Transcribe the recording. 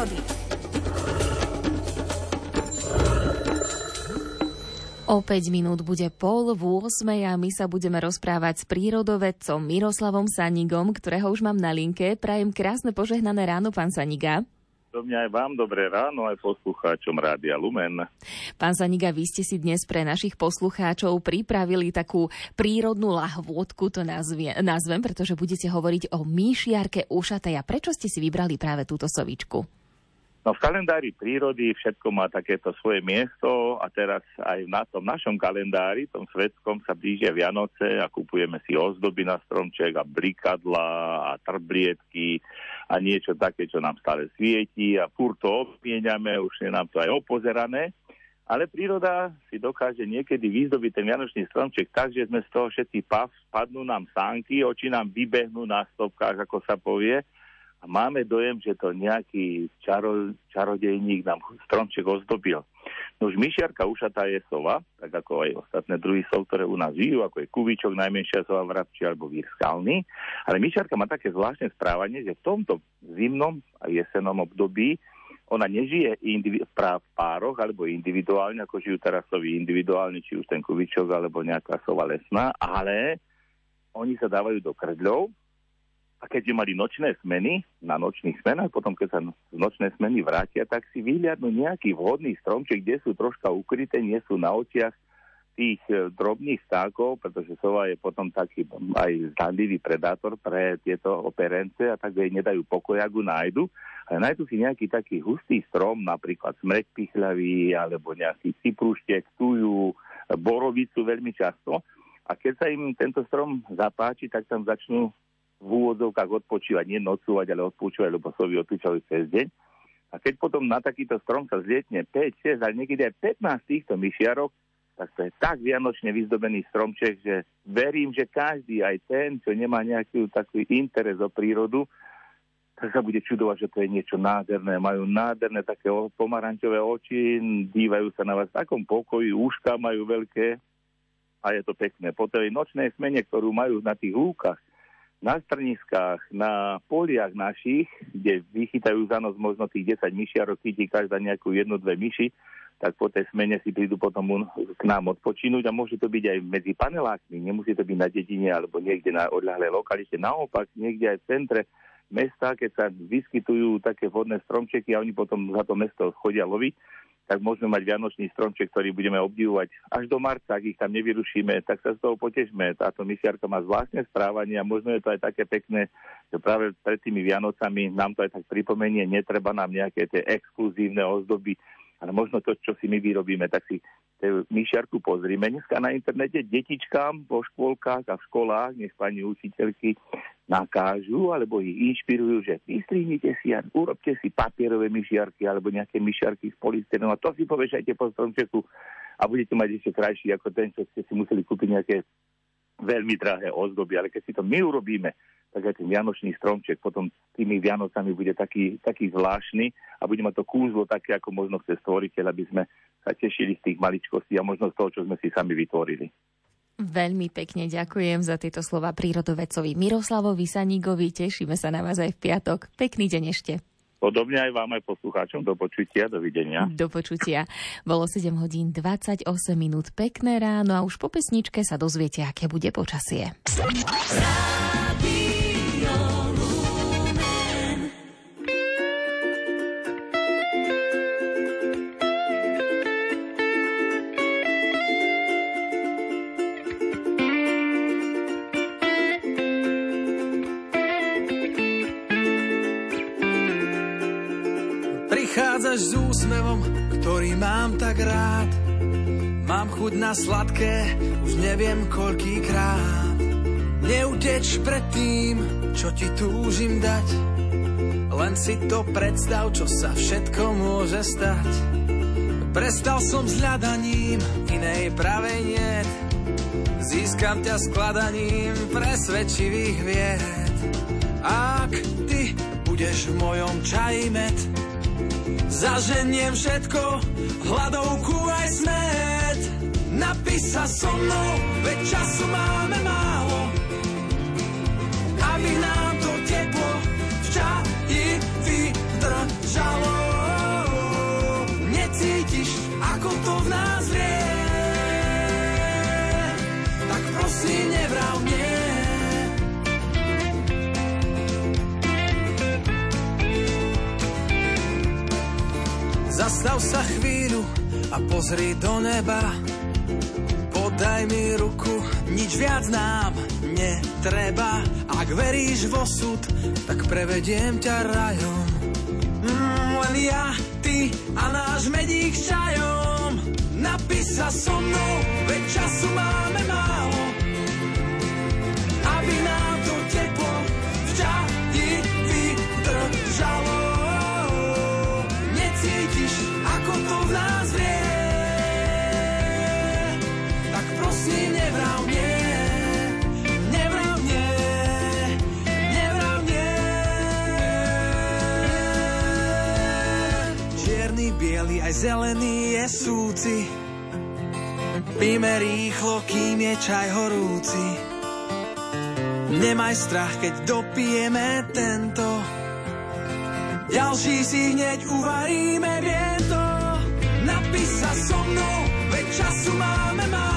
prírody. O 5 minút bude pol v 8 a my sa budeme rozprávať s prírodovedcom Miroslavom Sanigom, ktorého už mám na linke. Prajem krásne požehnané ráno, pán Saniga. Do mňa aj vám dobré ráno, aj poslucháčom Rádia Lumen. Pán Saniga, vy ste si dnes pre našich poslucháčov pripravili takú prírodnú lahôdku, to nazvie, nazvem, pretože budete hovoriť o myšiarke ušatej. A prečo ste si vybrali práve túto sovičku? No v kalendári prírody všetko má takéto svoje miesto a teraz aj na tom našom kalendári, tom svetskom, sa blížia Vianoce a kupujeme si ozdoby na stromček a blikadla a trblietky a niečo také, čo nám stále svieti a furt to obmieniame, už je nám to aj opozerané. Ale príroda si dokáže niekedy vyzdobiť ten vianočný stromček tak, že sme z toho všetci pav, spadnú nám sánky, oči nám vybehnú na stopkách, ako sa povie, a máme dojem, že to nejaký čaro, čarodejník nám stromček ozdobil. No už myšiarka ušatá je sova, tak ako aj ostatné druhy sov, ktoré u nás žijú, ako je kuvičok, najmenšia sova vrabči alebo vír skalný. Ale myšiarka má také zvláštne správanie, že v tomto zimnom a jesenom období ona nežije indivi- v pároch alebo individuálne, ako žijú teraz sovy individuálne, či už ten kuvičok alebo nejaká sova lesná, ale oni sa dávajú do krdľov a keďže mali nočné smeny, na nočných smenách, potom keď sa z nočné smeny vrátia, tak si vyhľadnú nejaký vhodný stromček, kde sú troška ukryté, nie sú na očiach tých e, drobných vtákov, pretože sova je potom taký aj zdanlivý predátor pre tieto operence a tak jej nedajú pokoj, ak nájdu. Ale nájdu si nejaký taký hustý strom, napríklad smrek pichľavý, alebo nejaký cyprúštek, tujú, borovicu veľmi často. A keď sa im tento strom zapáči, tak tam začnú v úvodzovkách odpočívať, nie nocovať, ale odpočívať, lebo sovi odpúčajú cez deň. A keď potom na takýto strom sa zlietne 5, 6, ale niekedy aj 15 týchto myšiarok, tak to je tak vianočne vyzdobený stromček, že verím, že každý, aj ten, čo nemá nejaký taký interes o prírodu, tak sa bude čudovať, že to je niečo nádherné. Majú nádherné také pomarančové oči, dívajú sa na vás v takom pokoji, úška majú veľké a je to pekné. Po tej nočnej smene, ktorú majú na tých lúkach, na strniskách, na poliach našich, kde vychytajú za noc možno tých 10 myšiarok, chytí každá nejakú jednu, dve myši, tak po tej smene si prídu potom k nám odpočinúť a môže to byť aj medzi panelákmi, nemusí to byť na dedine alebo niekde na odľahlej lokalite. Naopak, niekde aj v centre mesta, keď sa vyskytujú také vodné stromčeky a oni potom za to mesto chodia loviť, tak môžeme mať vianočný stromček, ktorý budeme obdivovať až do marca, ak ich tam nevyrušíme, tak sa z toho potežme. Táto mysiarka má zvláštne správanie a možno je to aj také pekné, že práve pred tými Vianocami nám to aj tak pripomenie, netreba nám nejaké tie exkluzívne ozdoby, ale možno to, čo si my vyrobíme, tak si myšiarku pozrime. Dneska na internete detičkám vo škôlkach a v školách, nech pani učiteľky nakážu alebo ich inšpirujú, že vystrihnite si a urobte si papierové myšiarky alebo nejaké myšiarky z polystyrenou a to si povešajte po stromčeku a budete mať ešte krajší ako ten, čo ste si museli kúpiť nejaké veľmi drahé ozdoby. Ale keď si to my urobíme, tak aj ten vianočný stromček potom tými Vianocami bude taký, taký zvláštny a bude mať to kúzlo také, ako možno chce stvoriteľ, aby sme sa tešili z tých maličkostí a možno z toho, čo sme si sami vytvorili. Veľmi pekne ďakujem za tieto slova prírodovedcovi Miroslavovi Sanígovi. Tešíme sa na vás aj v piatok. Pekný deň ešte. Podobne aj vám, aj poslucháčom. Do počutia, dovidenia. Do počutia. Bolo 7 hodín 28 minút. Pekné ráno a už po pesničke sa dozviete, aké bude počasie. Prichádzaš s úsmevom, ktorý mám tak rád. Mám chuť na sladké, už neviem koľkýkrát. Neuteč pred tým, čo ti túžim dať. Len si to predstav, čo sa všetko môže stať. Prestal som s hľadaním, inej pravej niet. Získam ťa skladaním presvedčivých vied. Ak ty budeš v mojom čaji med, Zaženiem všetko, hladovku aj smet. Napíš sa so mnou, veď času máme málo. Aby nám to teplo v čaji vydržalo. Necítiš, ako to v nás Zastav sa chvíľu a pozri do neba. Podaj mi ruku, nič viac nám netreba. Ak veríš v osud, tak prevediem ťa rajom. Mm, len ja, ty a náš medík čajom. Napíš sa so mnou, veď času máme Čierny, biely, aj zelený je súci. Píme rýchlo, kým je čaj horúci. Nemaj strach, keď dopijeme tento. Ďalší si hneď uvaríme, vie to. Napíš sa so mnou, veď času máme málo.